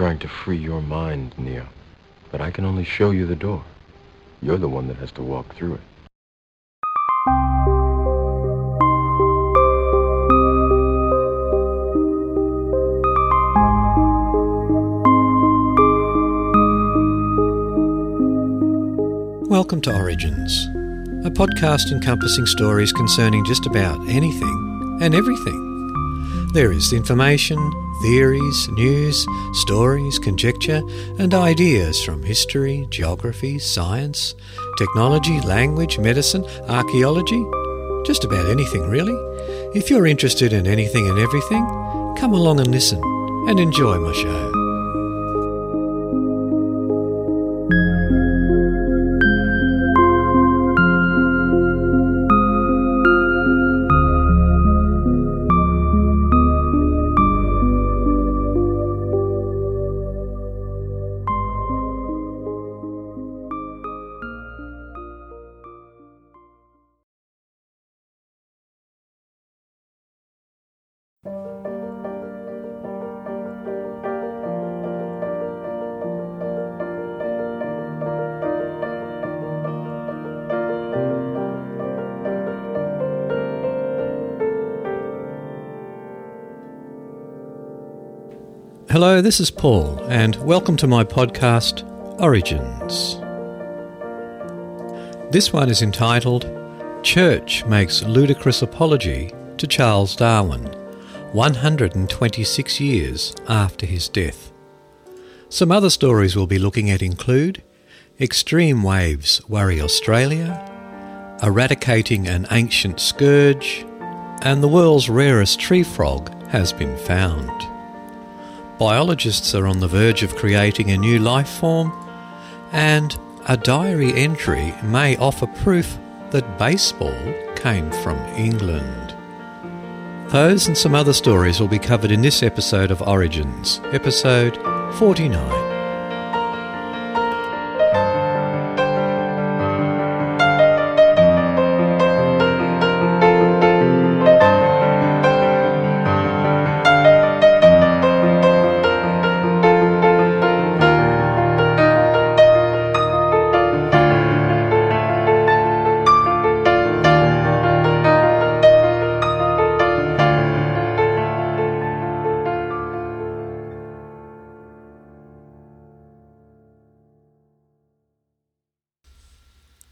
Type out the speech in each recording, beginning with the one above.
Trying to free your mind, Neo. But I can only show you the door. You're the one that has to walk through it. Welcome to Origins, a podcast encompassing stories concerning just about anything and everything. There is information, theories, news, stories, conjecture, and ideas from history, geography, science, technology, language, medicine, archaeology, just about anything really. If you're interested in anything and everything, come along and listen and enjoy my show. Hello, this is Paul, and welcome to my podcast, Origins. This one is entitled Church Makes Ludicrous Apology to Charles Darwin, 126 years after his death. Some other stories we'll be looking at include Extreme Waves Worry Australia, Eradicating an Ancient Scourge, and the world's rarest tree frog has been found. Biologists are on the verge of creating a new life form, and a diary entry may offer proof that baseball came from England. Those and some other stories will be covered in this episode of Origins, episode 49.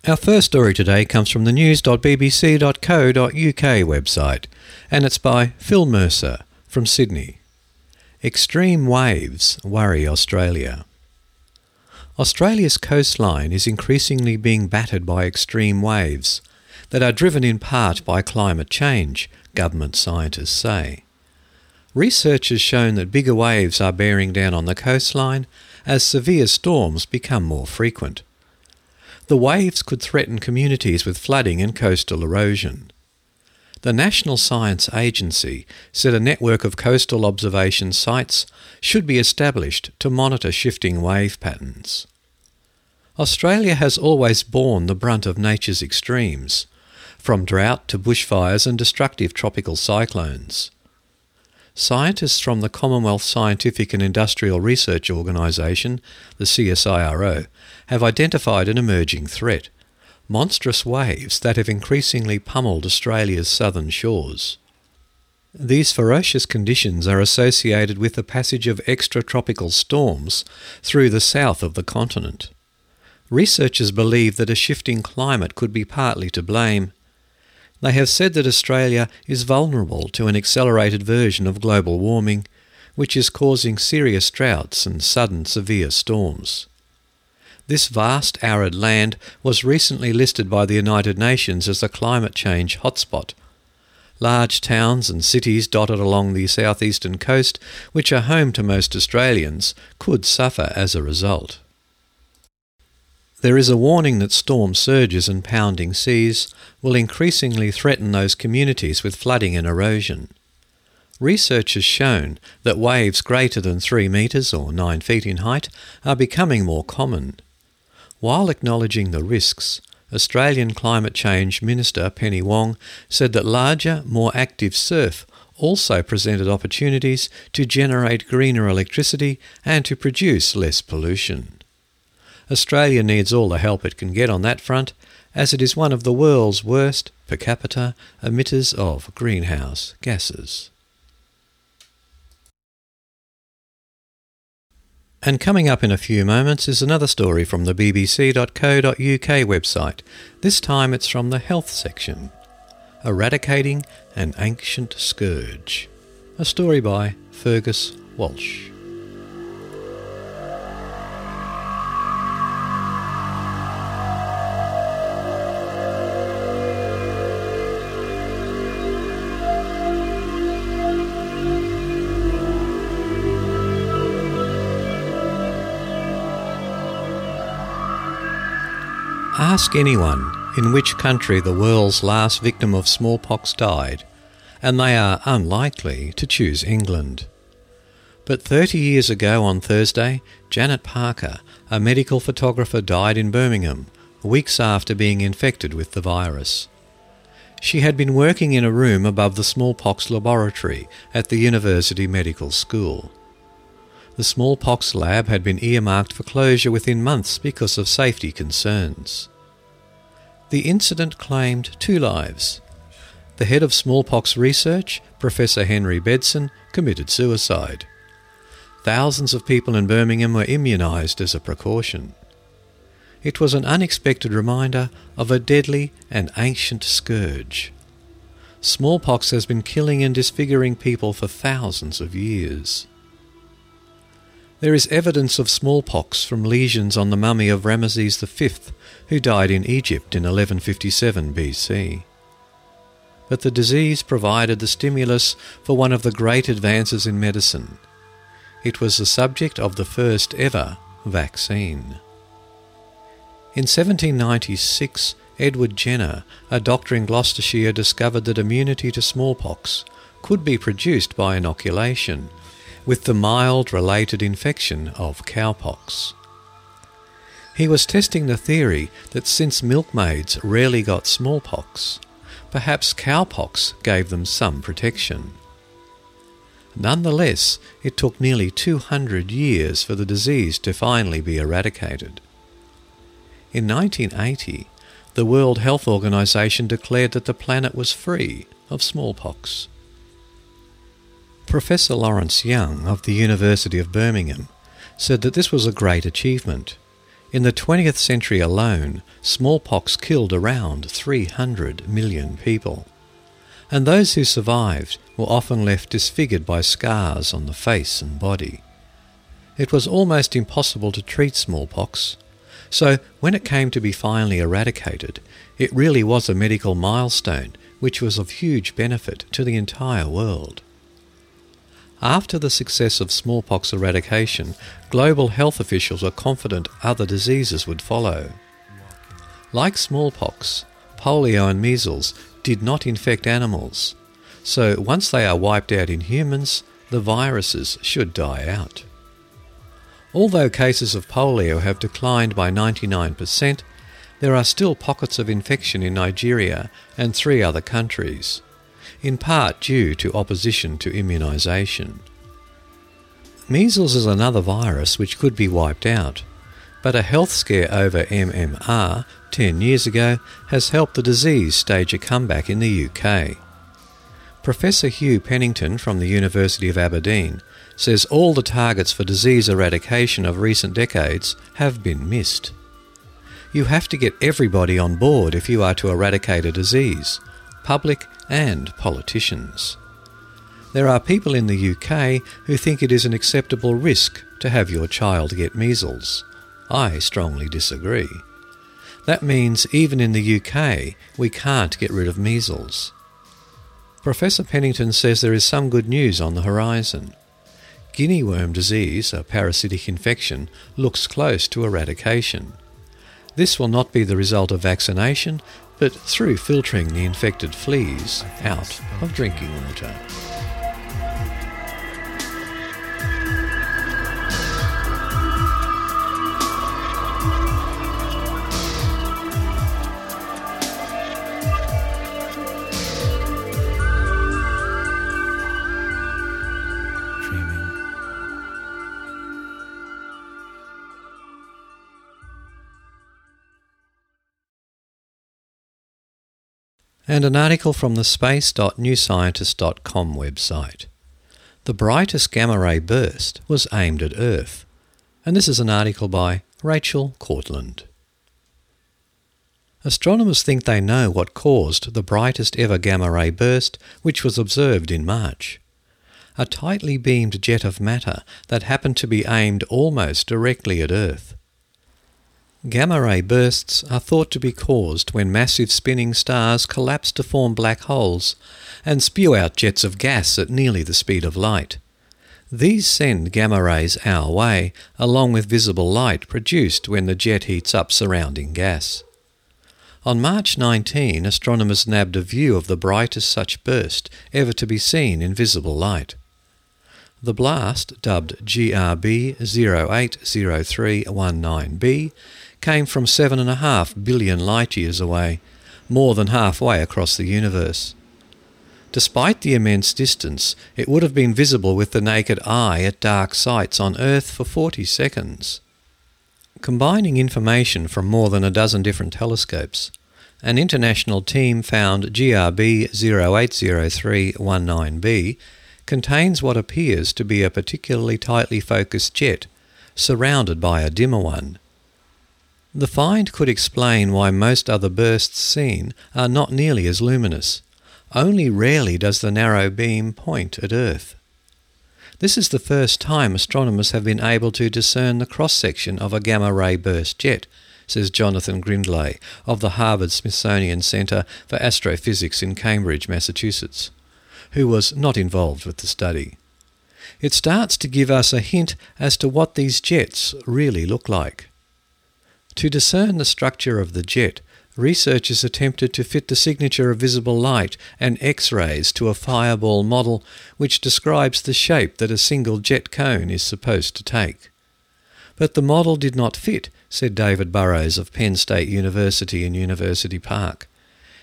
Our first story today comes from the news.bbc.co.uk website, and it's by Phil Mercer from Sydney. Extreme waves worry Australia. Australia's coastline is increasingly being battered by extreme waves that are driven in part by climate change, government scientists say. Research has shown that bigger waves are bearing down on the coastline as severe storms become more frequent. The waves could threaten communities with flooding and coastal erosion. The National Science Agency said a network of coastal observation sites should be established to monitor shifting wave patterns. Australia has always borne the brunt of nature's extremes, from drought to bushfires and destructive tropical cyclones. Scientists from the Commonwealth Scientific and Industrial Research Organisation, the CSIRO, have identified an emerging threat monstrous waves that have increasingly pummeled Australia's southern shores. These ferocious conditions are associated with the passage of extratropical storms through the south of the continent. Researchers believe that a shifting climate could be partly to blame, they have said that Australia is vulnerable to an accelerated version of global warming, which is causing serious droughts and sudden severe storms. This vast arid land was recently listed by the United Nations as a climate change hotspot. Large towns and cities dotted along the southeastern coast, which are home to most Australians, could suffer as a result. There is a warning that storm surges and pounding seas will increasingly threaten those communities with flooding and erosion. Research has shown that waves greater than 3 metres or 9 feet in height are becoming more common. While acknowledging the risks, Australian Climate Change Minister Penny Wong said that larger, more active surf also presented opportunities to generate greener electricity and to produce less pollution. Australia needs all the help it can get on that front, as it is one of the world's worst per capita emitters of greenhouse gases. And coming up in a few moments is another story from the bbc.co.uk website. This time it's from the health section. Eradicating an Ancient Scourge. A story by Fergus Walsh. Ask anyone in which country the world's last victim of smallpox died, and they are unlikely to choose England. But 30 years ago on Thursday, Janet Parker, a medical photographer, died in Birmingham, weeks after being infected with the virus. She had been working in a room above the smallpox laboratory at the University Medical School. The smallpox lab had been earmarked for closure within months because of safety concerns. The incident claimed two lives. The head of smallpox research, Professor Henry Bedson, committed suicide. Thousands of people in Birmingham were immunised as a precaution. It was an unexpected reminder of a deadly and ancient scourge. Smallpox has been killing and disfiguring people for thousands of years. There is evidence of smallpox from lesions on the mummy of Ramesses V, who died in Egypt in 1157 BC. But the disease provided the stimulus for one of the great advances in medicine. It was the subject of the first ever vaccine. In 1796, Edward Jenner, a doctor in Gloucestershire, discovered that immunity to smallpox could be produced by inoculation with the mild related infection of cowpox. He was testing the theory that since milkmaids rarely got smallpox, perhaps cowpox gave them some protection. Nonetheless, it took nearly 200 years for the disease to finally be eradicated. In 1980, the World Health Organization declared that the planet was free of smallpox. Professor Lawrence Young of the University of Birmingham said that this was a great achievement. In the 20th century alone, smallpox killed around 300 million people. And those who survived were often left disfigured by scars on the face and body. It was almost impossible to treat smallpox, so when it came to be finally eradicated, it really was a medical milestone which was of huge benefit to the entire world. After the success of smallpox eradication, global health officials were confident other diseases would follow. Like smallpox, polio and measles did not infect animals, so once they are wiped out in humans, the viruses should die out. Although cases of polio have declined by 99%, there are still pockets of infection in Nigeria and three other countries in part due to opposition to immunisation. Measles is another virus which could be wiped out, but a health scare over MMR 10 years ago has helped the disease stage a comeback in the UK. Professor Hugh Pennington from the University of Aberdeen says all the targets for disease eradication of recent decades have been missed. You have to get everybody on board if you are to eradicate a disease, public and politicians. There are people in the UK who think it is an acceptable risk to have your child get measles. I strongly disagree. That means even in the UK we can't get rid of measles. Professor Pennington says there is some good news on the horizon. Guinea worm disease, a parasitic infection, looks close to eradication. This will not be the result of vaccination, but through filtering the infected fleas out of drinking water. And an article from the space.newscientist.com website. The brightest gamma ray burst was aimed at Earth, and this is an article by Rachel Courtland. Astronomers think they know what caused the brightest ever gamma ray burst, which was observed in March. A tightly beamed jet of matter that happened to be aimed almost directly at Earth. Gamma ray bursts are thought to be caused when massive spinning stars collapse to form black holes and spew out jets of gas at nearly the speed of light. These send gamma rays our way, along with visible light produced when the jet heats up surrounding gas. On March 19, astronomers nabbed a view of the brightest such burst ever to be seen in visible light. The blast, dubbed GRB 080319b, came from 7.5 billion light years away, more than halfway across the universe. Despite the immense distance, it would have been visible with the naked eye at dark sites on Earth for 40 seconds. Combining information from more than a dozen different telescopes, an international team found GRB 080319b contains what appears to be a particularly tightly focused jet, surrounded by a dimmer one. The find could explain why most other bursts seen are not nearly as luminous. Only rarely does the narrow beam point at Earth. This is the first time astronomers have been able to discern the cross section of a gamma ray burst jet, says Jonathan Grindlay of the Harvard Smithsonian Center for Astrophysics in Cambridge, Massachusetts, who was not involved with the study. It starts to give us a hint as to what these jets really look like. To discern the structure of the jet, researchers attempted to fit the signature of visible light and X-rays to a fireball model which describes the shape that a single jet cone is supposed to take. But the model did not fit, said David Burrows of Penn State University in University Park.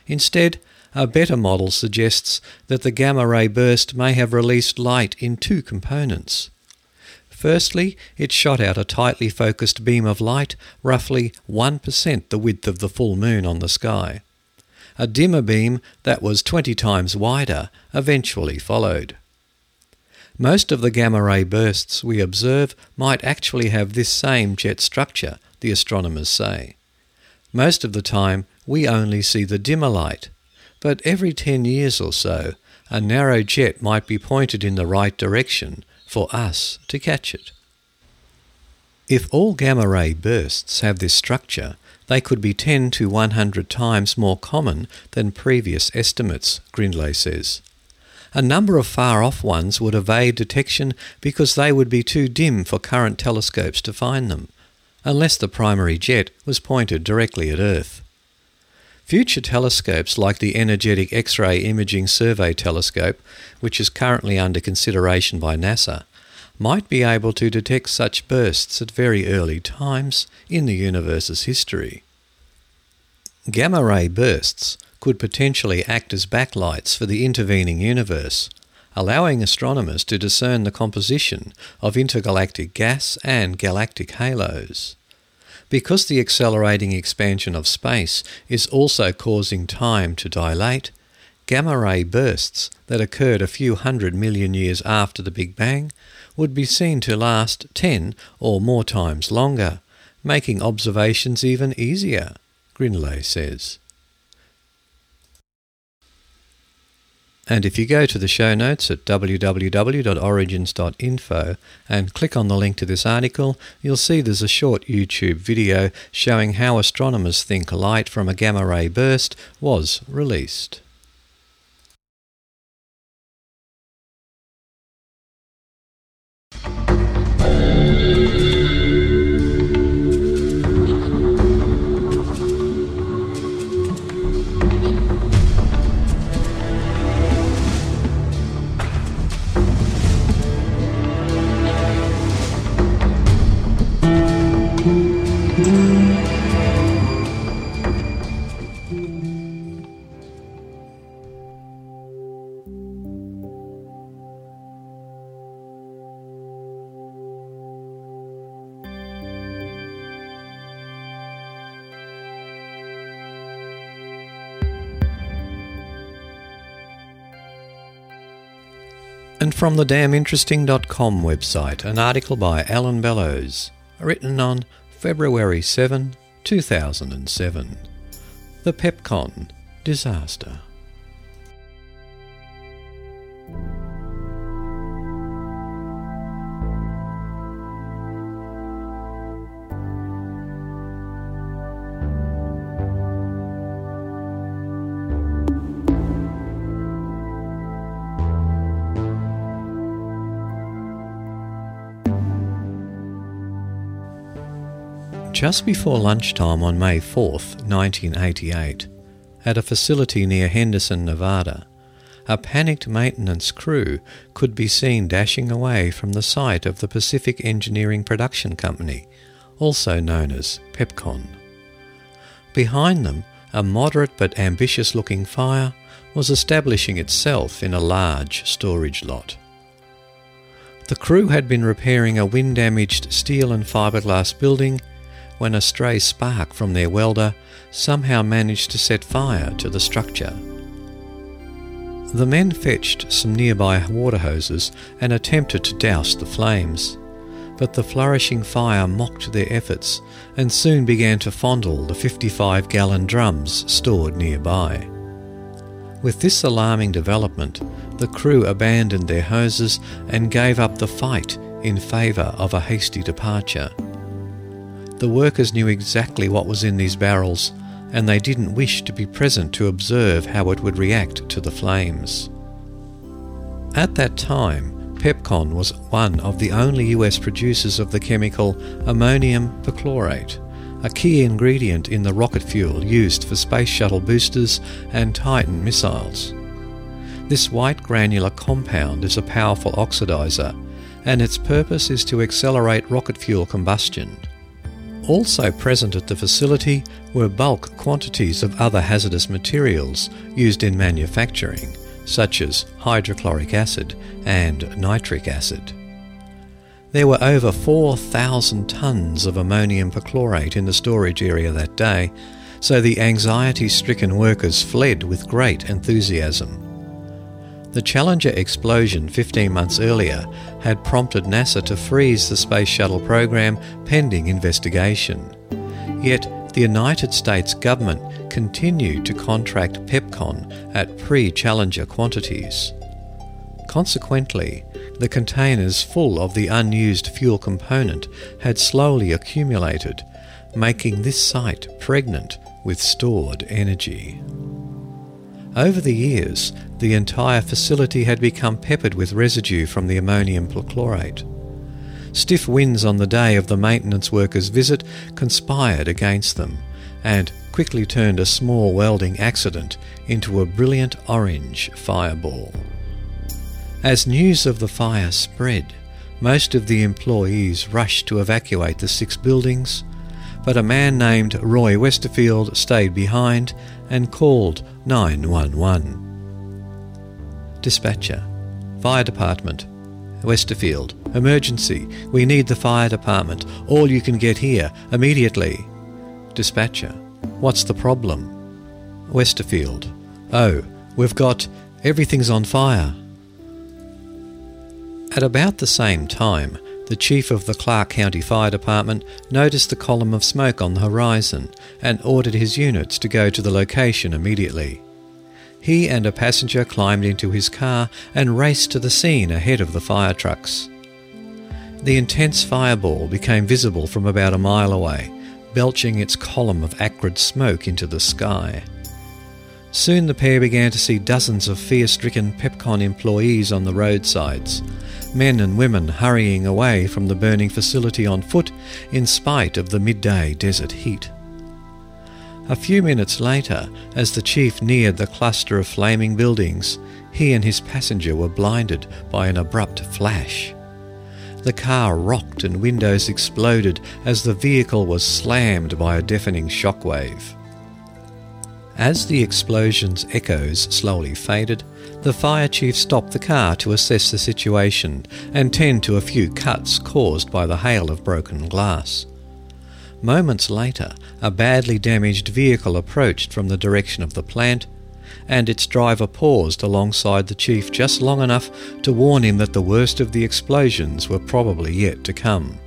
Instead, a better model suggests that the gamma ray burst may have released light in two components. Firstly, it shot out a tightly focused beam of light, roughly 1% the width of the full moon on the sky. A dimmer beam that was 20 times wider eventually followed. Most of the gamma ray bursts we observe might actually have this same jet structure, the astronomers say. Most of the time, we only see the dimmer light, but every 10 years or so, a narrow jet might be pointed in the right direction for us to catch it. If all gamma ray bursts have this structure, they could be 10 to 100 times more common than previous estimates, Grindlay says. A number of far off ones would evade detection because they would be too dim for current telescopes to find them, unless the primary jet was pointed directly at Earth. Future telescopes like the Energetic X-ray Imaging Survey Telescope, which is currently under consideration by NASA, might be able to detect such bursts at very early times in the universe's history. Gamma ray bursts could potentially act as backlights for the intervening universe, allowing astronomers to discern the composition of intergalactic gas and galactic halos. Because the accelerating expansion of space is also causing time to dilate, gamma ray bursts that occurred a few hundred million years after the Big Bang would be seen to last 10 or more times longer, making observations even easier, Grindlay says. And if you go to the show notes at www.origins.info and click on the link to this article, you'll see there's a short YouTube video showing how astronomers think light from a gamma ray burst was released. And from the damninteresting.com website, an article by Alan Bellows, written on February 7, 2007. The PEPCON Disaster. Just before lunchtime on May 4th, 1988, at a facility near Henderson, Nevada, a panicked maintenance crew could be seen dashing away from the site of the Pacific Engineering Production Company, also known as PEPCON. Behind them, a moderate but ambitious looking fire was establishing itself in a large storage lot. The crew had been repairing a wind damaged steel and fiberglass building when a stray spark from their welder somehow managed to set fire to the structure. The men fetched some nearby water hoses and attempted to douse the flames, but the flourishing fire mocked their efforts and soon began to fondle the 55 gallon drums stored nearby. With this alarming development, the crew abandoned their hoses and gave up the fight in favour of a hasty departure. The workers knew exactly what was in these barrels, and they didn't wish to be present to observe how it would react to the flames. At that time, Pepcon was one of the only US producers of the chemical ammonium perchlorate, a key ingredient in the rocket fuel used for space shuttle boosters and Titan missiles. This white granular compound is a powerful oxidizer, and its purpose is to accelerate rocket fuel combustion. Also present at the facility were bulk quantities of other hazardous materials used in manufacturing, such as hydrochloric acid and nitric acid. There were over 4,000 tonnes of ammonium perchlorate in the storage area that day, so the anxiety stricken workers fled with great enthusiasm. The Challenger explosion 15 months earlier had prompted NASA to freeze the Space Shuttle program pending investigation. Yet, the United States government continued to contract PEPCON at pre Challenger quantities. Consequently, the containers full of the unused fuel component had slowly accumulated, making this site pregnant with stored energy. Over the years, the entire facility had become peppered with residue from the ammonium perchlorate. Stiff winds on the day of the maintenance workers' visit conspired against them and quickly turned a small welding accident into a brilliant orange fireball. As news of the fire spread, most of the employees rushed to evacuate the six buildings, but a man named Roy Westerfield stayed behind and called 911. Dispatcher, Fire Department, Westerfield, emergency, we need the fire department, all you can get here, immediately. Dispatcher, what's the problem? Westerfield, oh, we've got, everything's on fire. At about the same time, the chief of the Clark County Fire Department noticed the column of smoke on the horizon and ordered his units to go to the location immediately. He and a passenger climbed into his car and raced to the scene ahead of the fire trucks. The intense fireball became visible from about a mile away, belching its column of acrid smoke into the sky. Soon the pair began to see dozens of fear stricken PEPCON employees on the roadsides, men and women hurrying away from the burning facility on foot in spite of the midday desert heat. A few minutes later, as the chief neared the cluster of flaming buildings, he and his passenger were blinded by an abrupt flash. The car rocked and windows exploded as the vehicle was slammed by a deafening shockwave. As the explosion's echoes slowly faded, the fire chief stopped the car to assess the situation and tend to a few cuts caused by the hail of broken glass. Moments later, a badly damaged vehicle approached from the direction of the plant, and its driver paused alongside the chief just long enough to warn him that the worst of the explosions were probably yet to come.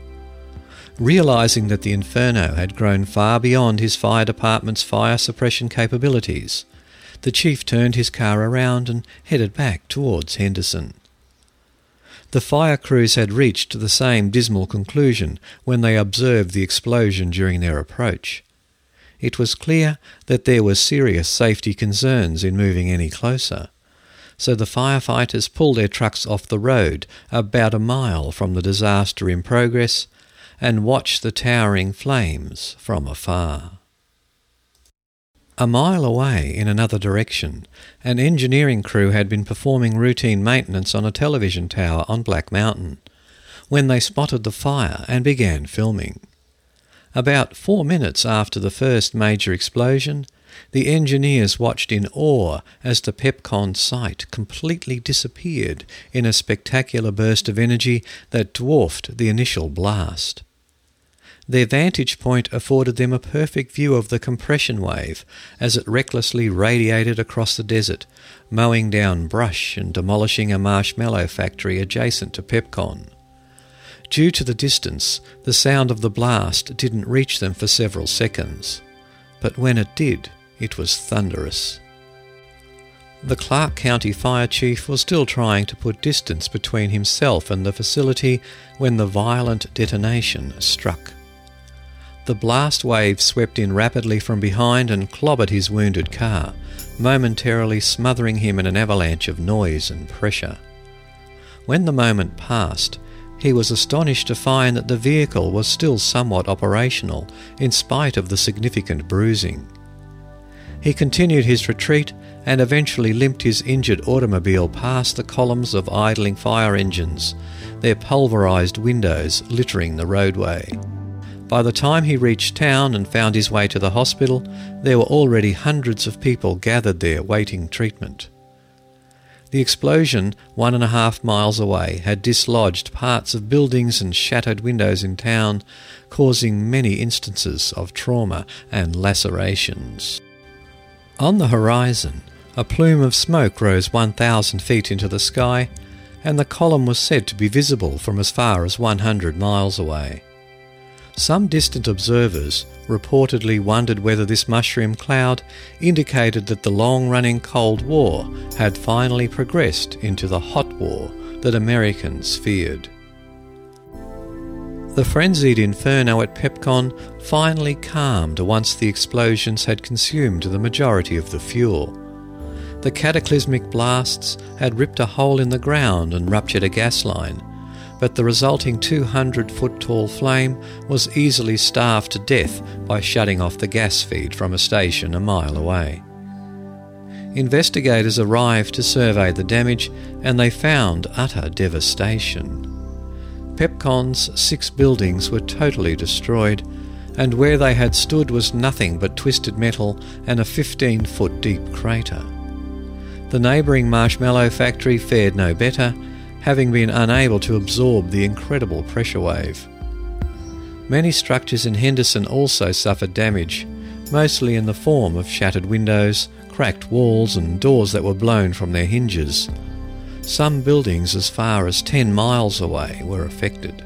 Realizing that the inferno had grown far beyond his fire department's fire suppression capabilities, the chief turned his car around and headed back towards Henderson. The fire crews had reached the same dismal conclusion when they observed the explosion during their approach. It was clear that there were serious safety concerns in moving any closer, so the firefighters pulled their trucks off the road about a mile from the disaster in progress and watch the towering flames from afar. A mile away, in another direction, an engineering crew had been performing routine maintenance on a television tower on Black Mountain when they spotted the fire and began filming. About four minutes after the first major explosion, the engineers watched in awe as the Pepcon site completely disappeared in a spectacular burst of energy that dwarfed the initial blast. Their vantage point afforded them a perfect view of the compression wave as it recklessly radiated across the desert, mowing down brush and demolishing a marshmallow factory adjacent to Pepcon. Due to the distance, the sound of the blast didn't reach them for several seconds, but when it did, it was thunderous. The Clark County Fire Chief was still trying to put distance between himself and the facility when the violent detonation struck. The blast wave swept in rapidly from behind and clobbered his wounded car, momentarily smothering him in an avalanche of noise and pressure. When the moment passed, he was astonished to find that the vehicle was still somewhat operational, in spite of the significant bruising. He continued his retreat and eventually limped his injured automobile past the columns of idling fire engines, their pulverized windows littering the roadway. By the time he reached town and found his way to the hospital, there were already hundreds of people gathered there waiting treatment. The explosion, one and a half miles away, had dislodged parts of buildings and shattered windows in town, causing many instances of trauma and lacerations. On the horizon, a plume of smoke rose 1,000 feet into the sky, and the column was said to be visible from as far as 100 miles away. Some distant observers reportedly wondered whether this mushroom cloud indicated that the long running Cold War had finally progressed into the hot war that Americans feared. The frenzied inferno at Pepcon finally calmed once the explosions had consumed the majority of the fuel. The cataclysmic blasts had ripped a hole in the ground and ruptured a gas line, but the resulting 200 foot tall flame was easily starved to death by shutting off the gas feed from a station a mile away. Investigators arrived to survey the damage and they found utter devastation. Pepcon's six buildings were totally destroyed, and where they had stood was nothing but twisted metal and a 15 foot deep crater. The neighbouring marshmallow factory fared no better, having been unable to absorb the incredible pressure wave. Many structures in Henderson also suffered damage, mostly in the form of shattered windows, cracked walls, and doors that were blown from their hinges. Some buildings as far as 10 miles away were affected.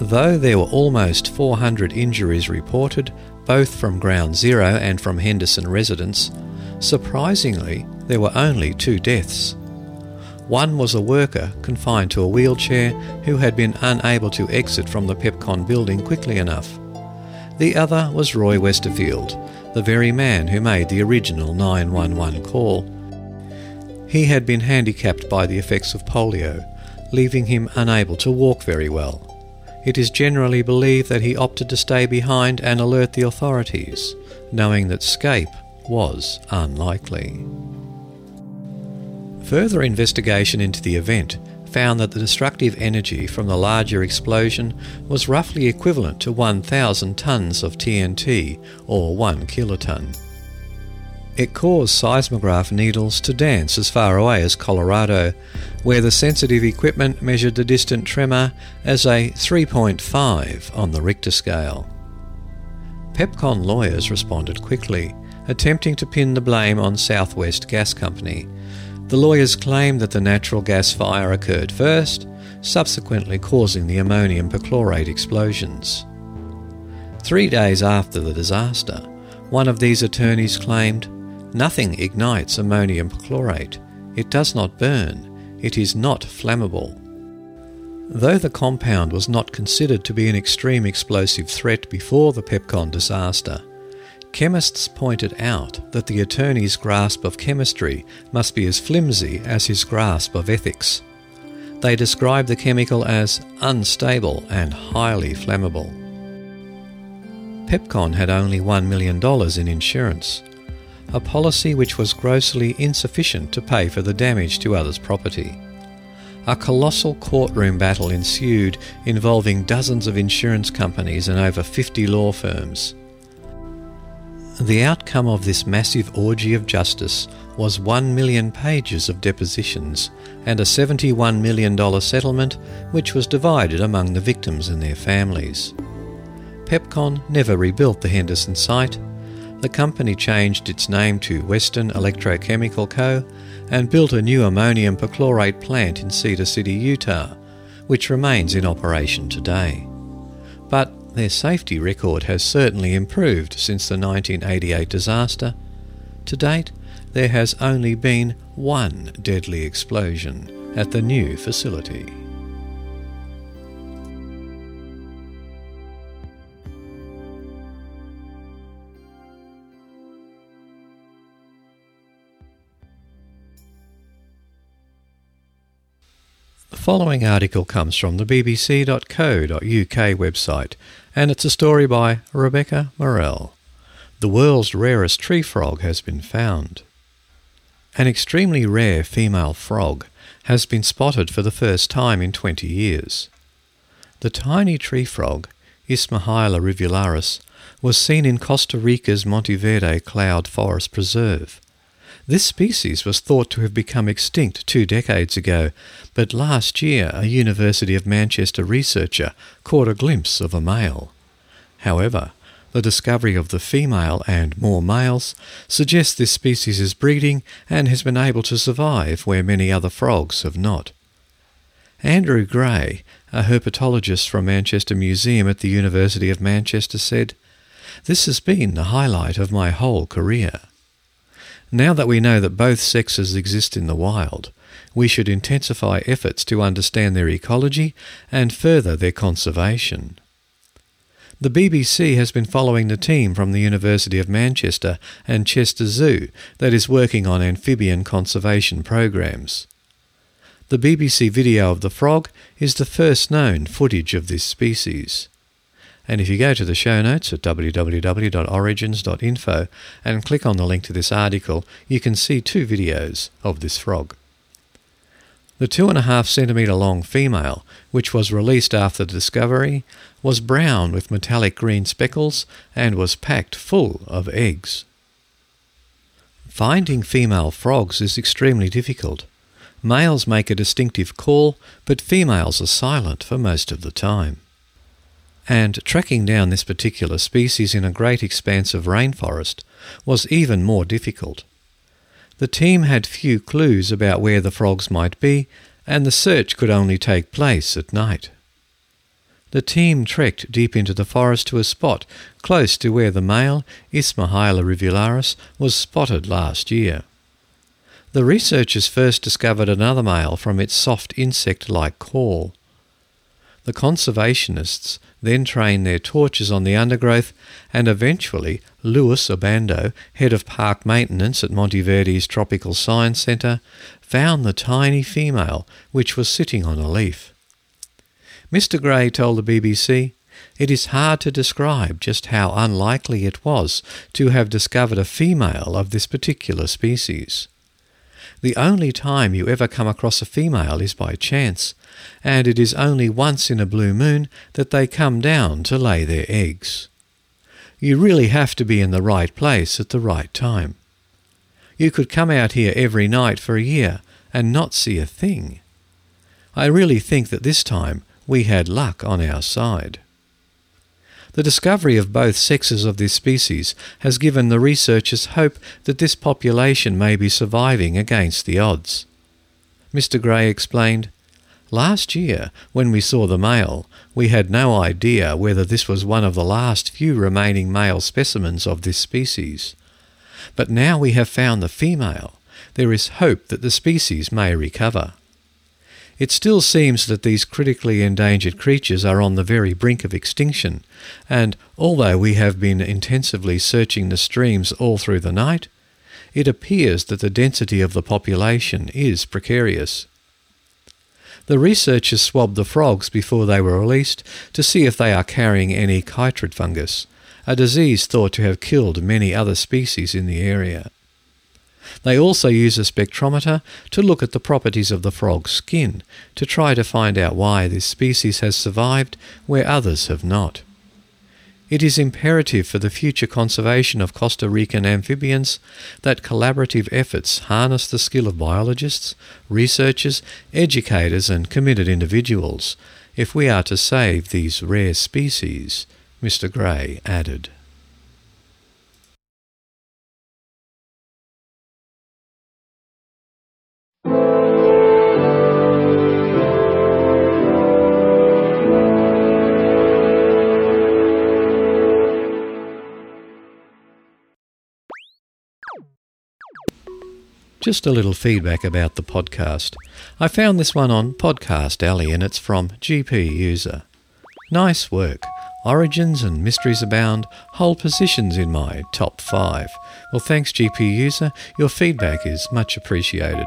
Though there were almost 400 injuries reported, both from Ground Zero and from Henderson residents, surprisingly, there were only two deaths. One was a worker confined to a wheelchair who had been unable to exit from the Pepcon building quickly enough. The other was Roy Westerfield, the very man who made the original 911 call. He had been handicapped by the effects of polio, leaving him unable to walk very well. It is generally believed that he opted to stay behind and alert the authorities, knowing that escape was unlikely. Further investigation into the event found that the destructive energy from the larger explosion was roughly equivalent to 1,000 tons of TNT, or 1 kiloton. It caused seismograph needles to dance as far away as Colorado, where the sensitive equipment measured the distant tremor as a 3.5 on the Richter scale. Pepcon lawyers responded quickly, attempting to pin the blame on Southwest Gas Company. The lawyers claim that the natural gas fire occurred first, subsequently causing the ammonium perchlorate explosions. Three days after the disaster, one of these attorneys claimed, Nothing ignites ammonium perchlorate. It does not burn. It is not flammable. Though the compound was not considered to be an extreme explosive threat before the Pepcon disaster, chemists pointed out that the attorney's grasp of chemistry must be as flimsy as his grasp of ethics. They described the chemical as unstable and highly flammable. Pepcon had only $1 million in insurance, a policy which was grossly insufficient to pay for the damage to others' property. A colossal courtroom battle ensued involving dozens of insurance companies and over 50 law firms. The outcome of this massive orgy of justice was 1 million pages of depositions and a $71 million settlement which was divided among the victims and their families. Pepcon never rebuilt the Henderson site. The company changed its name to Western Electrochemical Co. and built a new ammonium perchlorate plant in Cedar City, Utah, which remains in operation today. But their safety record has certainly improved since the 1988 disaster. To date, there has only been one deadly explosion at the new facility. The following article comes from the bbc.co.uk website, and it's a story by Rebecca Morelle. The world's rarest tree frog has been found. An extremely rare female frog has been spotted for the first time in 20 years. The tiny tree frog, Isthmohyla rivularis, was seen in Costa Rica's Monteverde Cloud Forest Preserve. This species was thought to have become extinct two decades ago, but last year a University of Manchester researcher caught a glimpse of a male. However, the discovery of the female and more males suggests this species is breeding and has been able to survive where many other frogs have not. Andrew Gray, a herpetologist from Manchester Museum at the University of Manchester, said, This has been the highlight of my whole career. Now that we know that both sexes exist in the wild, we should intensify efforts to understand their ecology and further their conservation. The BBC has been following the team from the University of Manchester and Chester Zoo that is working on amphibian conservation programs. The BBC video of the frog is the first known footage of this species. And if you go to the show notes at www.origins.info and click on the link to this article, you can see two videos of this frog. The two and a half centimetre long female, which was released after the discovery, was brown with metallic green speckles and was packed full of eggs. Finding female frogs is extremely difficult. Males make a distinctive call, but females are silent for most of the time. And tracking down this particular species in a great expanse of rainforest was even more difficult. The team had few clues about where the frogs might be, and the search could only take place at night. The team trekked deep into the forest to a spot close to where the male, Isthmohyla rivularis, was spotted last year. The researchers first discovered another male from its soft insect like call. The conservationists then trained their torches on the undergrowth, and eventually Luis Obando, head of park maintenance at Monteverde's Tropical Science Centre, found the tiny female which was sitting on a leaf. Mr. Gray told the BBC, It is hard to describe just how unlikely it was to have discovered a female of this particular species. The only time you ever come across a female is by chance, and it is only once in a blue moon that they come down to lay their eggs. You really have to be in the right place at the right time. You could come out here every night for a year and not see a thing. I really think that this time we had luck on our side. The discovery of both sexes of this species has given the researchers hope that this population may be surviving against the odds. Mr. Gray explained, Last year, when we saw the male, we had no idea whether this was one of the last few remaining male specimens of this species. But now we have found the female, there is hope that the species may recover. It still seems that these critically endangered creatures are on the very brink of extinction, and although we have been intensively searching the streams all through the night, it appears that the density of the population is precarious. The researchers swabbed the frogs before they were released to see if they are carrying any chytrid fungus, a disease thought to have killed many other species in the area. They also use a spectrometer to look at the properties of the frog's skin to try to find out why this species has survived where others have not. It is imperative for the future conservation of Costa Rican amphibians that collaborative efforts harness the skill of biologists, researchers, educators, and committed individuals if we are to save these rare species, Mr. Gray added. Just a little feedback about the podcast. I found this one on Podcast Alley and it's from GP User. Nice work. Origins and Mysteries Abound hold positions in my top five. Well, thanks, GP User. Your feedback is much appreciated.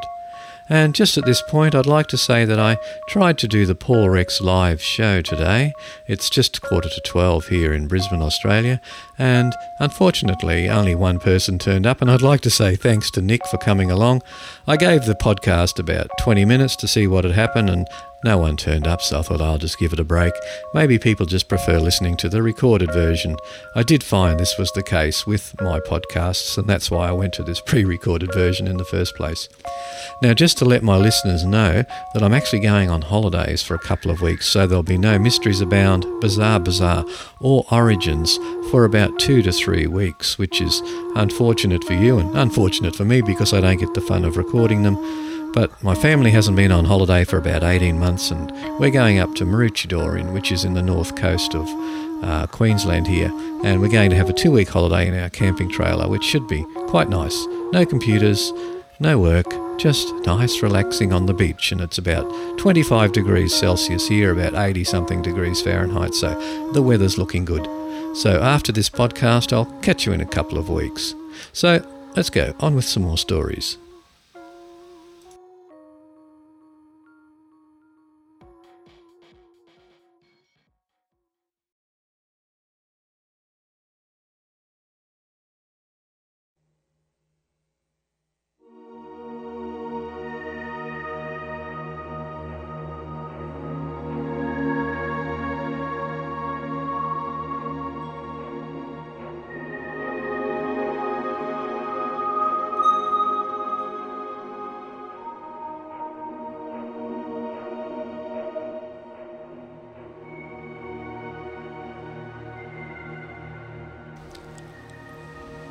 And just at this point, I'd like to say that I tried to do the Paul Rex live show today. It's just quarter to 12 here in Brisbane, Australia, and unfortunately, only one person turned up. And I'd like to say thanks to Nick for coming along. I gave the podcast about 20 minutes to see what had happened, and no one turned up, so I thought I'll just give it a break. Maybe people just prefer listening to the recorded version. I did find this was the case with my podcasts, and that's why I went to this pre recorded version in the first place. Now, just to let my listeners know that I'm actually going on holidays for a couple of weeks, so there'll be no Mysteries Abound, Bizarre Bizarre, or Origins for about two to three weeks, which is unfortunate for you and unfortunate for me because I don't get the fun of recording them. But my family hasn't been on holiday for about 18 months, and we're going up to Maroochydore, which is in the north coast of uh, Queensland here, and we're going to have a two week holiday in our camping trailer, which should be quite nice. No computers, no work, just nice relaxing on the beach, and it's about 25 degrees Celsius here, about 80 something degrees Fahrenheit, so the weather's looking good. So after this podcast, I'll catch you in a couple of weeks. So let's go on with some more stories.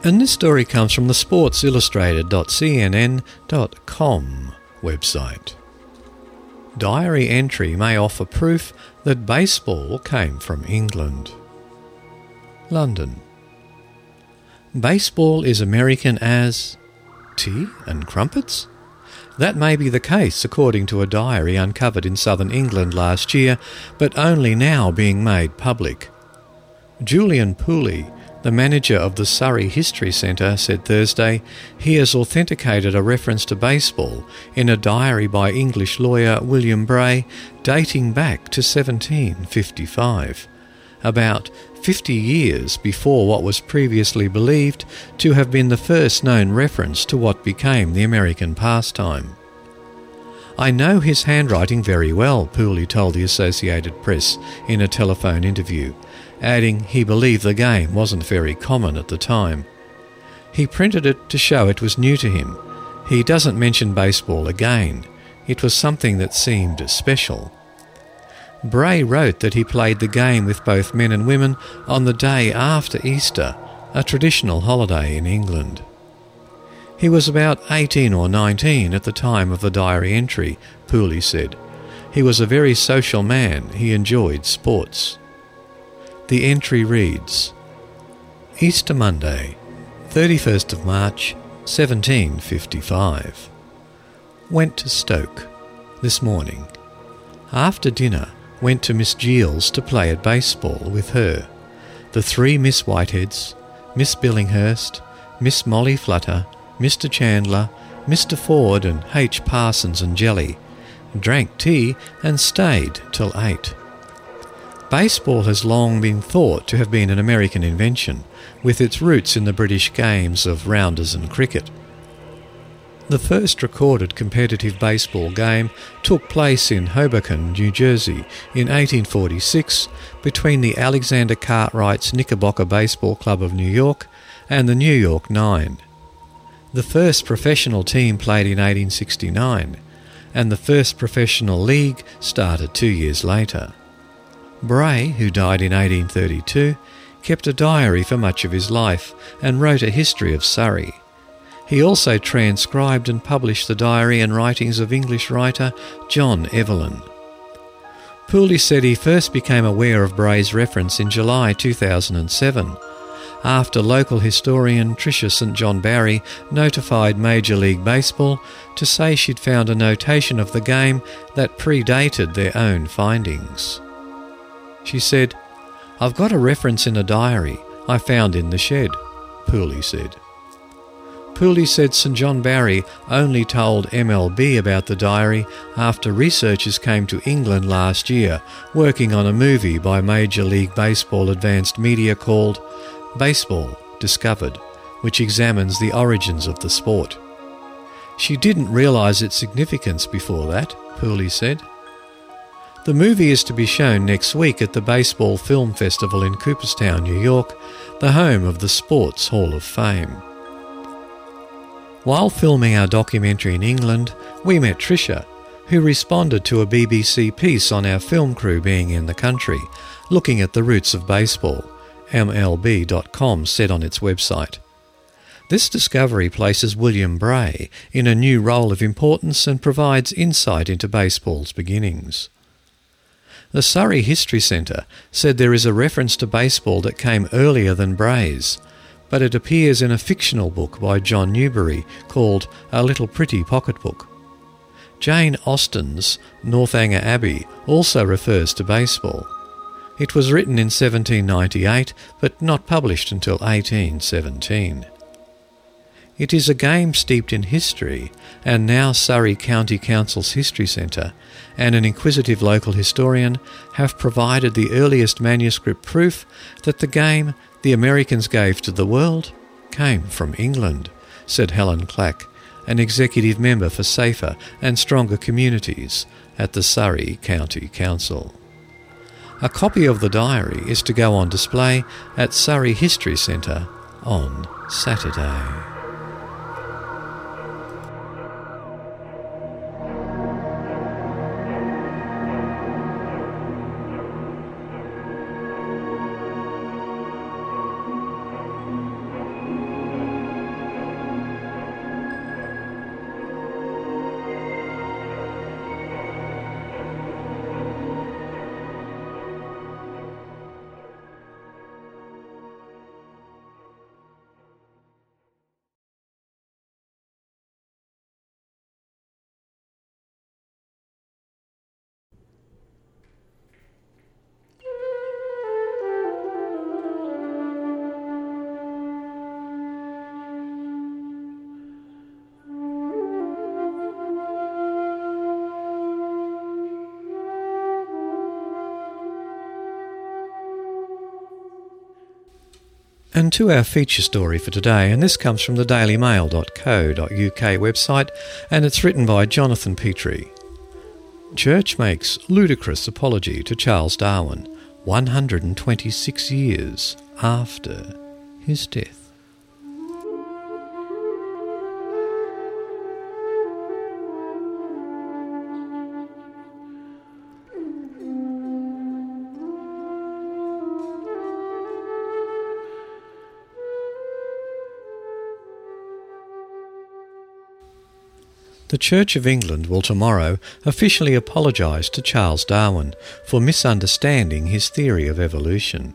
And this story comes from the sportsillustrated.cnn.com website. Diary entry may offer proof that baseball came from England. London. Baseball is American as tea and crumpets? That may be the case according to a diary uncovered in southern England last year, but only now being made public. Julian Pooley, the manager of the Surrey History Centre said Thursday he has authenticated a reference to baseball in a diary by English lawyer William Bray dating back to 1755, about 50 years before what was previously believed to have been the first known reference to what became the American pastime. I know his handwriting very well, Pooley told the Associated Press in a telephone interview adding he believed the game wasn't very common at the time. He printed it to show it was new to him. He doesn't mention baseball again. It was something that seemed special. Bray wrote that he played the game with both men and women on the day after Easter, a traditional holiday in England. He was about 18 or 19 at the time of the diary entry, Pooley said. He was a very social man. He enjoyed sports. The entry reads Easter Monday, 31st of March, 1755. Went to Stoke this morning. After dinner, went to Miss Jeel's to play at baseball with her. The three Miss Whiteheads, Miss Billinghurst, Miss Molly Flutter, Mr. Chandler, Mr. Ford, and H. Parsons and Jelly, drank tea and stayed till eight. Baseball has long been thought to have been an American invention, with its roots in the British games of rounders and cricket. The first recorded competitive baseball game took place in Hoboken, New Jersey, in 1846 between the Alexander Cartwright's Knickerbocker Baseball Club of New York and the New York Nine. The first professional team played in 1869, and the first professional league started two years later. Bray, who died in 1832, kept a diary for much of his life and wrote a history of Surrey. He also transcribed and published the diary and writings of English writer John Evelyn. Pooley said he first became aware of Bray's reference in July 2007 after local historian Tricia St John Barry notified Major League Baseball to say she'd found a notation of the game that predated their own findings. She said, I've got a reference in a diary I found in the shed, Pooley said. Pooley said St John Barry only told MLB about the diary after researchers came to England last year working on a movie by Major League Baseball Advanced Media called Baseball Discovered, which examines the origins of the sport. She didn't realise its significance before that, Pooley said. The movie is to be shown next week at the Baseball Film Festival in Cooperstown, New York, the home of the Sports Hall of Fame. While filming our documentary in England, we met Tricia, who responded to a BBC piece on our film crew being in the country, looking at the roots of baseball. MLB.com said on its website. This discovery places William Bray in a new role of importance and provides insight into baseball's beginnings. The Surrey History Centre said there is a reference to baseball that came earlier than Bray's, but it appears in a fictional book by John Newbery called A Little Pretty Pocketbook. Jane Austen's Northanger Abbey also refers to baseball. It was written in 1798 but not published until 1817. It is a game steeped in history, and now Surrey County Council's History Centre and an inquisitive local historian have provided the earliest manuscript proof that the game the Americans gave to the world came from England, said Helen Clack, an executive member for Safer and Stronger Communities at the Surrey County Council. A copy of the diary is to go on display at Surrey History Centre on Saturday. To our feature story for today, and this comes from the dailymail.co.uk website, and it's written by Jonathan Petre. Church makes ludicrous apology to Charles Darwin 126 years after his death. The Church of England will tomorrow officially apologise to Charles Darwin for misunderstanding his theory of evolution.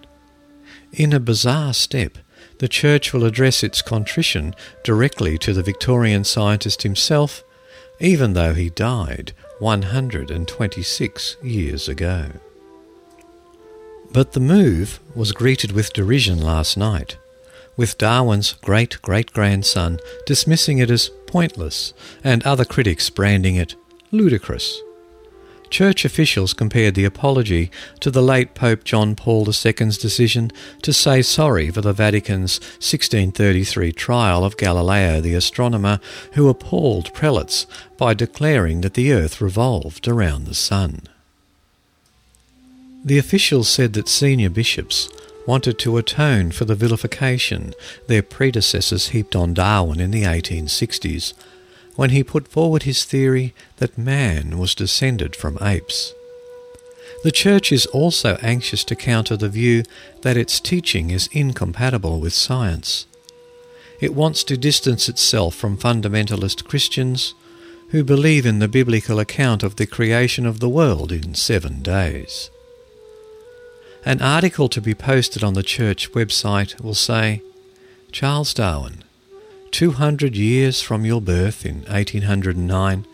In a bizarre step, the Church will address its contrition directly to the Victorian scientist himself, even though he died 126 years ago. But the move was greeted with derision last night, with Darwin's great great grandson dismissing it as pointless and other critics branding it ludicrous. Church officials compared the apology to the late Pope John Paul II's decision to say sorry for the Vatican's 1633 trial of Galileo the astronomer who appalled prelates by declaring that the earth revolved around the sun. The officials said that senior bishops wanted to atone for the vilification their predecessors heaped on Darwin in the 1860s when he put forward his theory that man was descended from apes. The Church is also anxious to counter the view that its teaching is incompatible with science. It wants to distance itself from fundamentalist Christians who believe in the biblical account of the creation of the world in seven days. An article to be posted on the church website will say Charles Darwin, 200 years from your birth in 1809,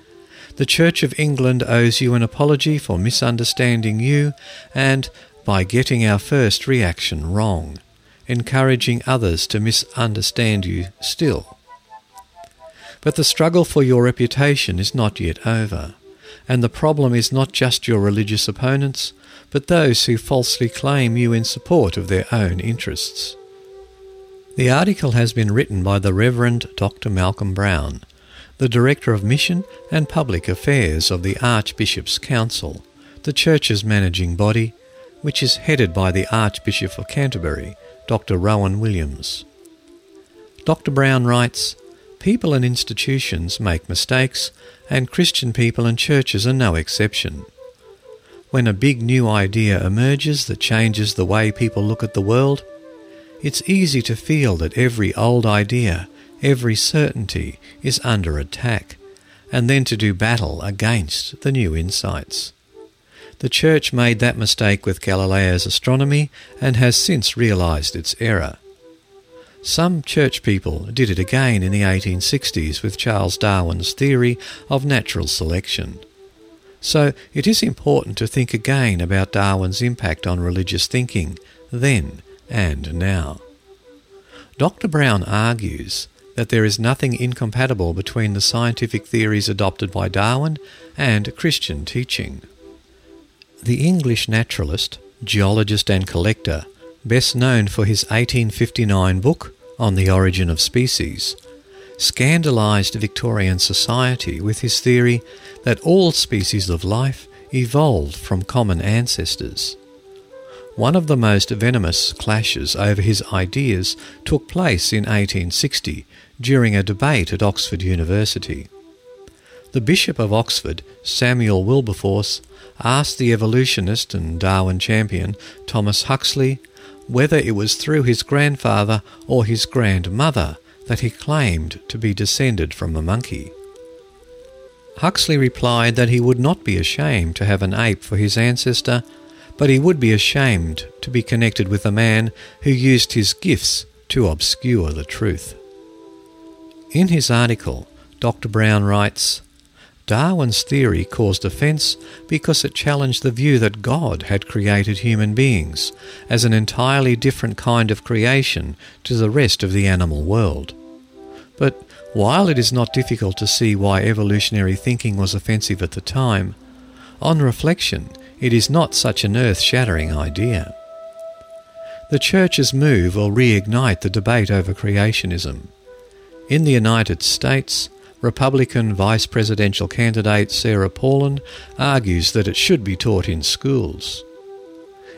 the Church of England owes you an apology for misunderstanding you and by getting our first reaction wrong, encouraging others to misunderstand you still. But the struggle for your reputation is not yet over, and the problem is not just your religious opponents, but those who falsely claim you in support of their own interests. The article has been written by the Reverend Dr. Malcolm Brown, the Director of Mission and Public Affairs of the Archbishop's Council, the Church's managing body, which is headed by the Archbishop of Canterbury, Dr. Rowan Williams. Dr. Brown writes, People and institutions make mistakes, and Christian people and churches are no exception. When a big new idea emerges that changes the way people look at the world, it's easy to feel that every old idea, every certainty is under attack, and then to do battle against the new insights. The Church made that mistake with Galileo's astronomy and has since realized its error. Some church people did it again in the 1860s with Charles Darwin's theory of natural selection. So it is important to think again about Darwin's impact on religious thinking then and now. Dr. Brown argues that there is nothing incompatible between the scientific theories adopted by Darwin and Christian teaching. The English naturalist, geologist, and collector, best known for his 1859 book on the origin of species, scandalized Victorian society with his theory that all species of life evolved from common ancestors. One of the most venomous clashes over his ideas took place in 1860 during a debate at Oxford University. The Bishop of Oxford, Samuel Wilberforce, asked the evolutionist and Darwin champion Thomas Huxley whether it was through his grandfather or his grandmother that he claimed to be descended from a monkey. Huxley replied that he would not be ashamed to have an ape for his ancestor but he would be ashamed to be connected with a man who used his gifts to obscure the truth. In his article, Dr. Brown writes Darwin's theory caused offence because it challenged the view that God had created human beings as an entirely different kind of creation to the rest of the animal world. But while it is not difficult to see why evolutionary thinking was offensive at the time, on reflection, it is not such an earth shattering idea. The Church's move will reignite the debate over creationism. In the United States, Republican vice presidential candidate Sarah Palin argues that it should be taught in schools.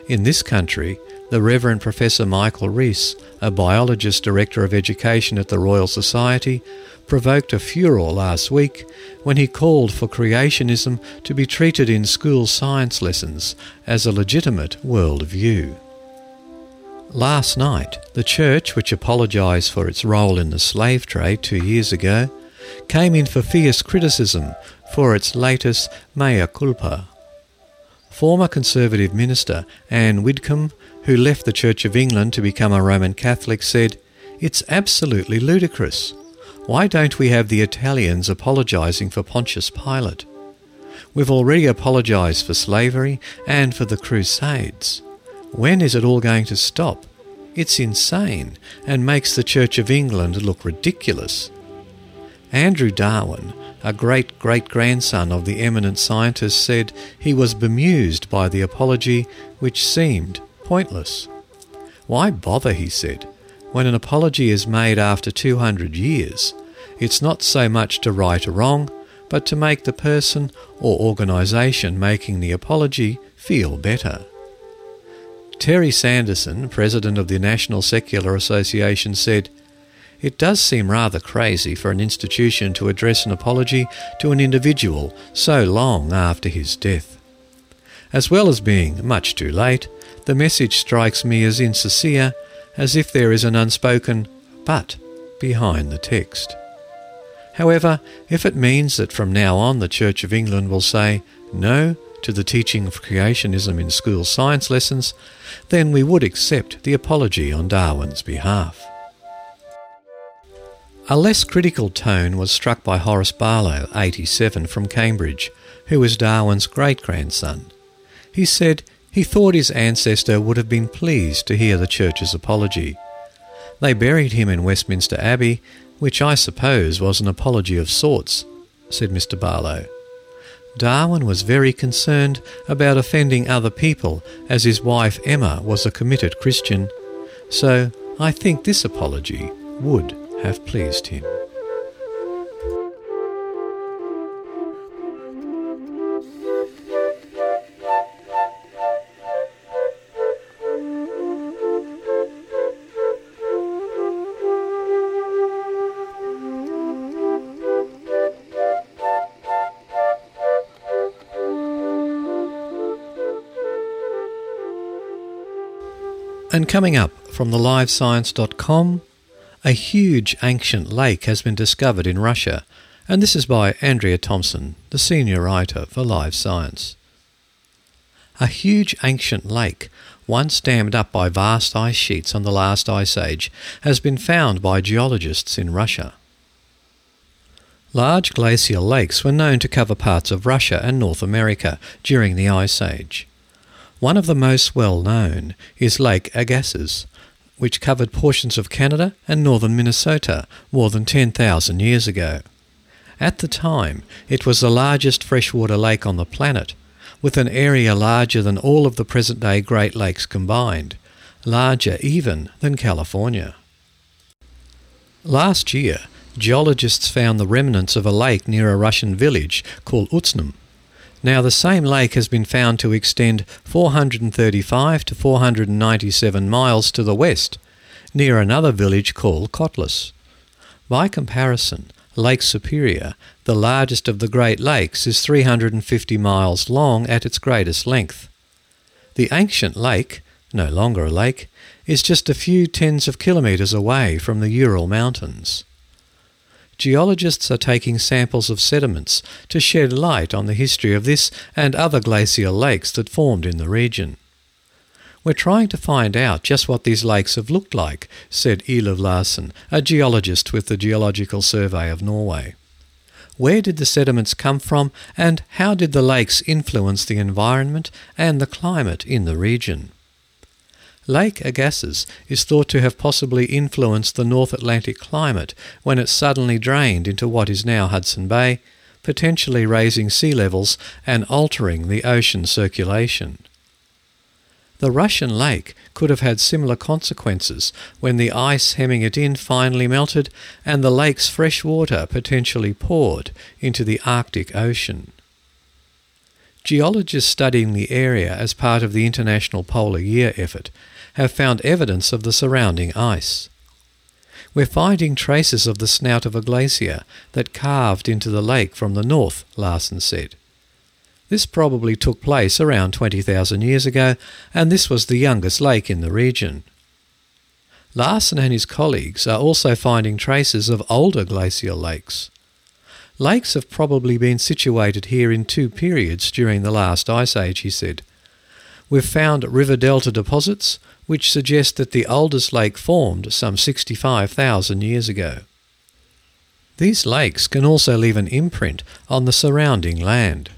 In this country, the Reverend Professor Michael Reiss, a biologist director of education at the Royal Society, provoked a furor last week when he called for creationism to be treated in school science lessons as a legitimate world view. Last night, the church, which apologised for its role in the slave trade two years ago, came in for fierce criticism for its latest mea culpa. Former Conservative minister Ann Widdecombe, who left the Church of England to become a Roman Catholic, said, It's absolutely ludicrous. Why don't we have the Italians apologising for Pontius Pilate? We've already apologised for slavery and for the Crusades. When is it all going to stop? It's insane and makes the Church of England look ridiculous. Andrew Darwin, a great great grandson of the eminent scientist, said he was bemused by the apology which seemed pointless. Why bother, he said, when an apology is made after 200 years? It's not so much to right a wrong, but to make the person or organisation making the apology feel better. Terry Sanderson, president of the National Secular Association, said, It does seem rather crazy for an institution to address an apology to an individual so long after his death. As well as being much too late, the message strikes me as insincere, as if there is an unspoken but behind the text. However, if it means that from now on the Church of England will say no to the teaching of creationism in school science lessons, then we would accept the apology on Darwin's behalf. A less critical tone was struck by Horace Barlow, 87, from Cambridge, who was Darwin's great grandson. He said he thought his ancestor would have been pleased to hear the Church's apology. They buried him in Westminster Abbey, which I suppose was an apology of sorts, said Mr. Barlow. Darwin was very concerned about offending other people, as his wife Emma was a committed Christian, so I think this apology would have pleased him. And coming up from the livescience.com, a huge ancient lake has been discovered in Russia, and this is by Andrea Thompson, the senior writer for Live Science. A huge ancient lake, once dammed up by vast ice sheets on the last ice age, has been found by geologists in Russia. Large glacial lakes were known to cover parts of Russia and North America during the Ice Age. One of the most well known is Lake Agassiz, which covered portions of Canada and northern Minnesota more than 10,000 years ago. At the time, it was the largest freshwater lake on the planet, with an area larger than all of the present day Great Lakes combined, larger even than California. Last year, geologists found the remnants of a lake near a Russian village called Uzhnym. Now, the same lake has been found to extend 435 to 497 miles to the west, near another village called Kotlas. By comparison, Lake Superior, the largest of the Great Lakes, is 350 miles long at its greatest length. The ancient lake, no longer a lake, is just a few tens of kilometres away from the Ural Mountains geologists are taking samples of sediments to shed light on the history of this and other glacial lakes that formed in the region. We're trying to find out just what these lakes have looked like, said Olav Larsen, a geologist with the Geological Survey of Norway. Where did the sediments come from, and how did the lakes influence the environment and the climate in the region? Lake Agassiz is thought to have possibly influenced the North Atlantic climate when it suddenly drained into what is now Hudson Bay, potentially raising sea levels and altering the ocean circulation. The Russian lake could have had similar consequences when the ice hemming it in finally melted and the lake's fresh water potentially poured into the Arctic Ocean. Geologists studying the area as part of the International Polar Year effort have found evidence of the surrounding ice. We're finding traces of the snout of a glacier that carved into the lake from the north, Larsen said. This probably took place around 20,000 years ago, and this was the youngest lake in the region. Larsen and his colleagues are also finding traces of older glacial lakes. Lakes have probably been situated here in two periods during the last ice age, he said. We've found river delta deposits which suggest that the oldest lake formed some 65,000 years ago. These lakes can also leave an imprint on the surrounding land.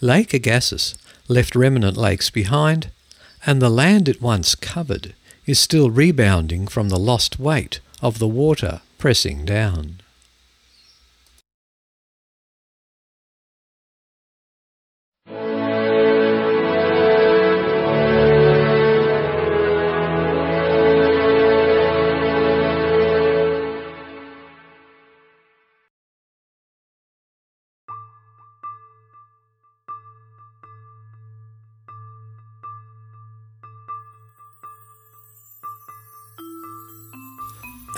Lake Agassiz left remnant lakes behind, and the land it once covered is still rebounding from the lost weight of the water pressing down.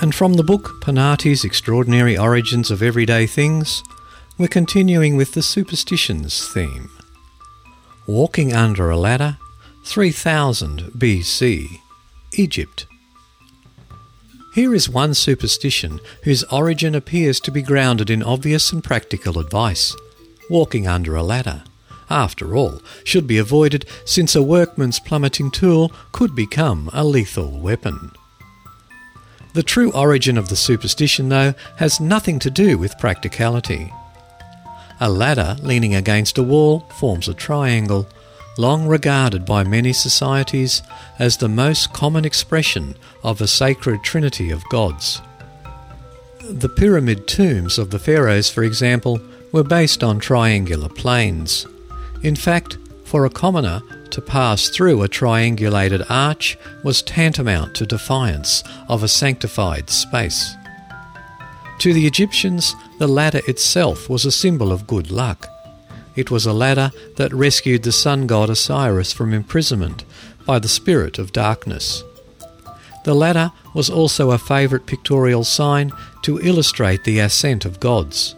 And from the book Panati's Extraordinary Origins of Everyday Things, we're continuing with the superstitions theme. Walking under a ladder, 3000 BC, Egypt. Here is one superstition whose origin appears to be grounded in obvious and practical advice. Walking under a ladder, after all, should be avoided since a workman's plummeting tool could become a lethal weapon. The true origin of the superstition, though, has nothing to do with practicality. A ladder leaning against a wall forms a triangle, long regarded by many societies as the most common expression of a sacred trinity of gods. The pyramid tombs of the pharaohs, for example, were based on triangular planes. In fact, for a commoner, to pass through a triangulated arch was tantamount to defiance of a sanctified space. To the Egyptians, the ladder itself was a symbol of good luck. It was a ladder that rescued the sun god Osiris from imprisonment by the spirit of darkness. The ladder was also a favourite pictorial sign to illustrate the ascent of gods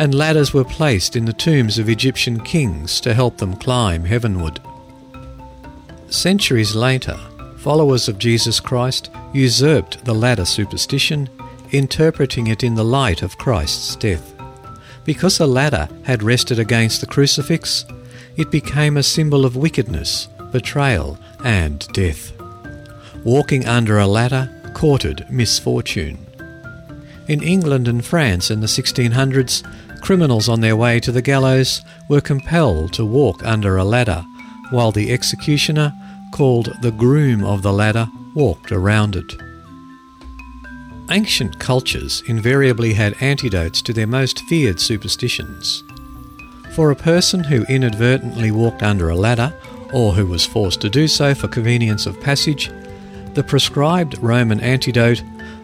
and ladders were placed in the tombs of Egyptian kings to help them climb heavenward. Centuries later, followers of Jesus Christ usurped the ladder superstition, interpreting it in the light of Christ's death. Because a ladder had rested against the crucifix, it became a symbol of wickedness, betrayal, and death. Walking under a ladder courted misfortune. In England and France in the 1600s, Criminals on their way to the gallows were compelled to walk under a ladder, while the executioner, called the groom of the ladder, walked around it. Ancient cultures invariably had antidotes to their most feared superstitions. For a person who inadvertently walked under a ladder, or who was forced to do so for convenience of passage, the prescribed Roman antidote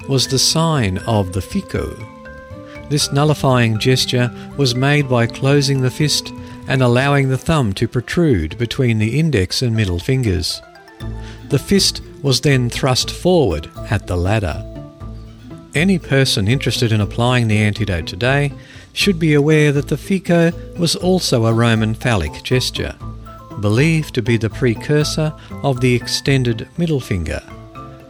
was the sign of the fico, this nullifying gesture was made by closing the fist and allowing the thumb to protrude between the index and middle fingers. The fist was then thrust forward at the ladder. Any person interested in applying the antidote today should be aware that the fico was also a Roman phallic gesture, believed to be the precursor of the extended middle finger,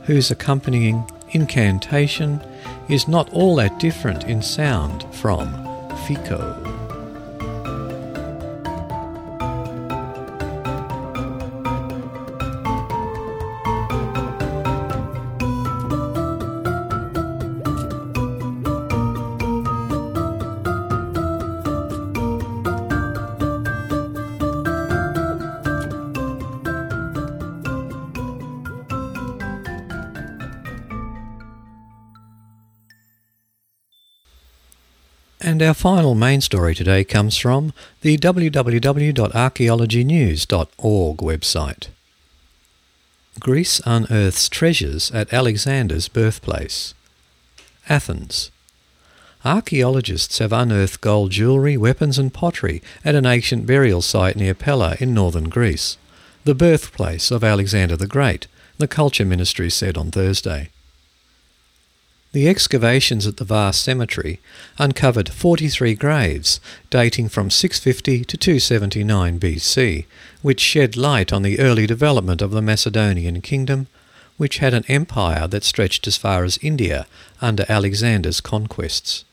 whose accompanying incantation is not all that different in sound from Fico. And our final main story today comes from the www.archaeologynews.org website. Greece unearths treasures at Alexander's birthplace. Athens. Archaeologists have unearthed gold jewellery, weapons, and pottery at an ancient burial site near Pella in northern Greece, the birthplace of Alexander the Great, the Culture Ministry said on Thursday. The excavations at the vast cemetery uncovered 43 graves dating from 650 to 279 BC, which shed light on the early development of the Macedonian kingdom, which had an empire that stretched as far as India under Alexander's conquests.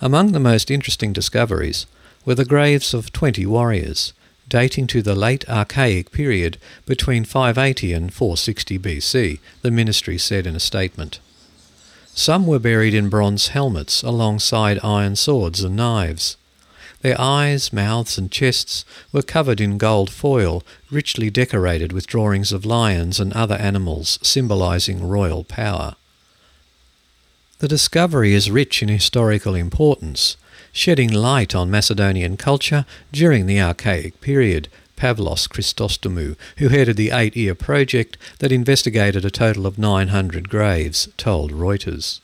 Among the most interesting discoveries were the graves of 20 warriors, dating to the late Archaic period between 580 and 460 BC, the ministry said in a statement. Some were buried in bronze helmets alongside iron swords and knives. Their eyes, mouths, and chests were covered in gold foil, richly decorated with drawings of lions and other animals symbolizing royal power. The discovery is rich in historical importance, shedding light on Macedonian culture during the Archaic period, Pavlos Chrysostomou, who headed the eight year project that investigated a total of 900 graves, told Reuters.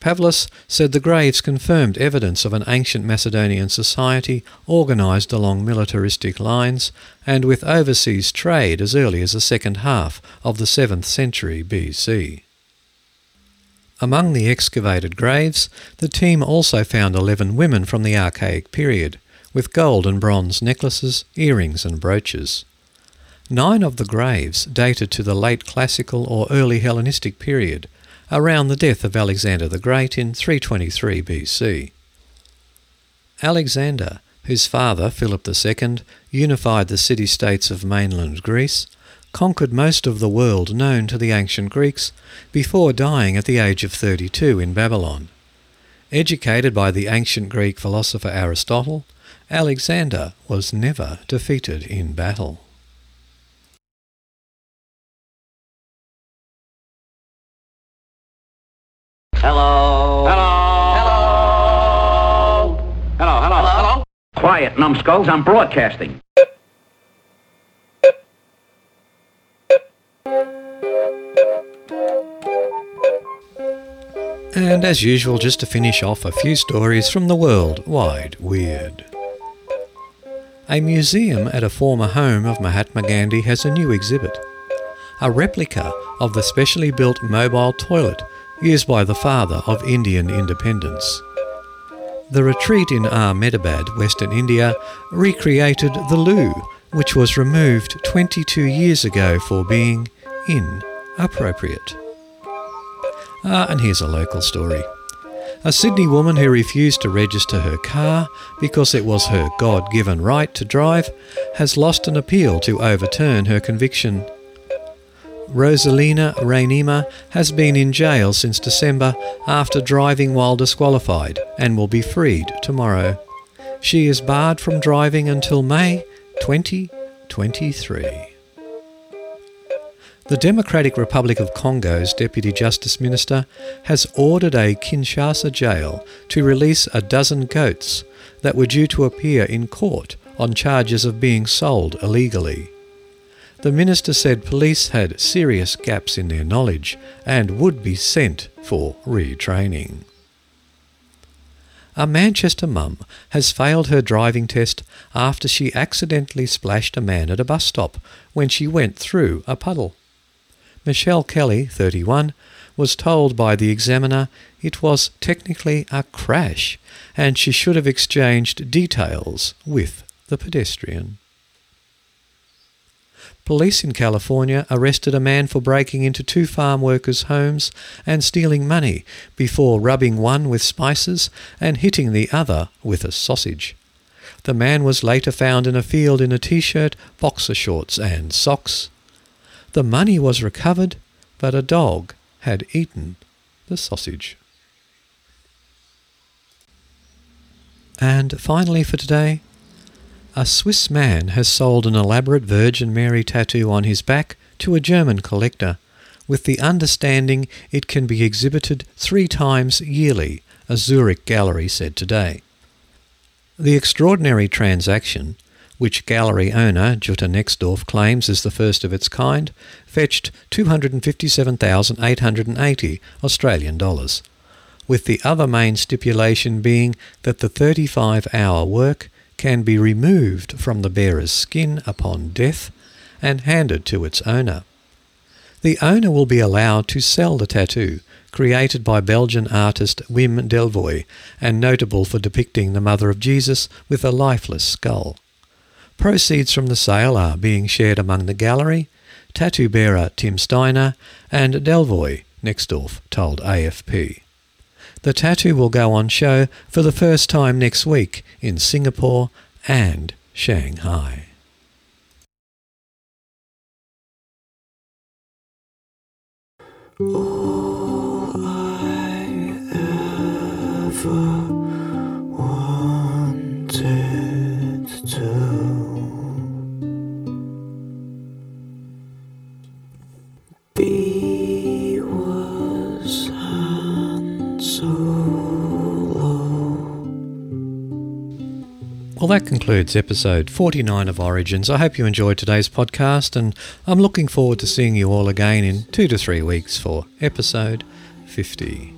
Pavlos said the graves confirmed evidence of an ancient Macedonian society organised along militaristic lines and with overseas trade as early as the second half of the 7th century BC. Among the excavated graves, the team also found 11 women from the Archaic period, with gold and bronze necklaces, earrings, and brooches. Nine of the graves dated to the late Classical or early Hellenistic period, around the death of Alexander the Great in 323 BC. Alexander, whose father, Philip II, unified the city states of mainland Greece, conquered most of the world known to the ancient Greeks before dying at the age of 32 in Babylon. Educated by the ancient Greek philosopher Aristotle, Alexander was never defeated in battle. Hello. Hello. Hello. Hello, hello, hello. Quiet, numbskulls. I'm broadcasting. And as usual, just to finish off, a few stories from the world wide weird. A museum at a former home of Mahatma Gandhi has a new exhibit. A replica of the specially built mobile toilet used by the father of Indian independence. The retreat in Ahmedabad, Western India, recreated the loo, which was removed 22 years ago for being inappropriate. Ah, and here's a local story. A Sydney woman who refused to register her car because it was her God given right to drive has lost an appeal to overturn her conviction. Rosalina Rainima has been in jail since December after driving while disqualified and will be freed tomorrow. She is barred from driving until May 2023. The Democratic Republic of Congo's Deputy Justice Minister has ordered a Kinshasa jail to release a dozen goats that were due to appear in court on charges of being sold illegally. The minister said police had serious gaps in their knowledge and would be sent for retraining. A Manchester mum has failed her driving test after she accidentally splashed a man at a bus stop when she went through a puddle. Michelle Kelly, 31, was told by the examiner it was technically a crash and she should have exchanged details with the pedestrian. Police in California arrested a man for breaking into two farm workers' homes and stealing money before rubbing one with spices and hitting the other with a sausage. The man was later found in a field in a t shirt, boxer shorts, and socks. The money was recovered, but a dog had eaten the sausage. And finally for today, a Swiss man has sold an elaborate Virgin Mary tattoo on his back to a German collector, with the understanding it can be exhibited three times yearly, a Zurich gallery said today. The extraordinary transaction, which gallery owner Jutta Nixdorf claims is the first of its kind, fetched 257,880 Australian dollars, with the other main stipulation being that the 35 hour work can be removed from the bearer's skin upon death and handed to its owner. The owner will be allowed to sell the tattoo, created by Belgian artist Wim Delvoye and notable for depicting the Mother of Jesus with a lifeless skull. Proceeds from the sale are being shared among the gallery, tattoo bearer Tim Steiner, and Delvoye Nixdorf told AFP. The tattoo will go on show for the first time next week in Singapore and Shanghai. All Well, that concludes episode 49 of Origins. I hope you enjoyed today's podcast, and I'm looking forward to seeing you all again in two to three weeks for episode 50.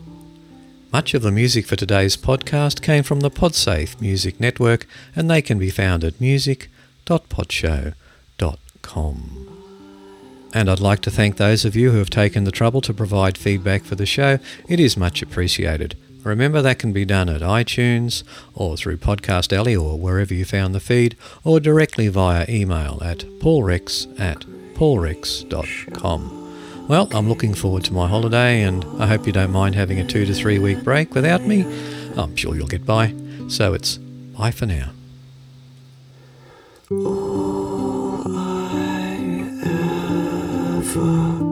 Much of the music for today's podcast came from the Podsafe Music Network, and they can be found at music.podshow.com. And I'd like to thank those of you who have taken the trouble to provide feedback for the show. It is much appreciated. Remember, that can be done at iTunes or through Podcast Alley or wherever you found the feed, or directly via email at paulrex at paulrex.com. Well, I'm looking forward to my holiday and I hope you don't mind having a two to three week break without me. I'm sure you'll get by. So it's bye for now. All I ever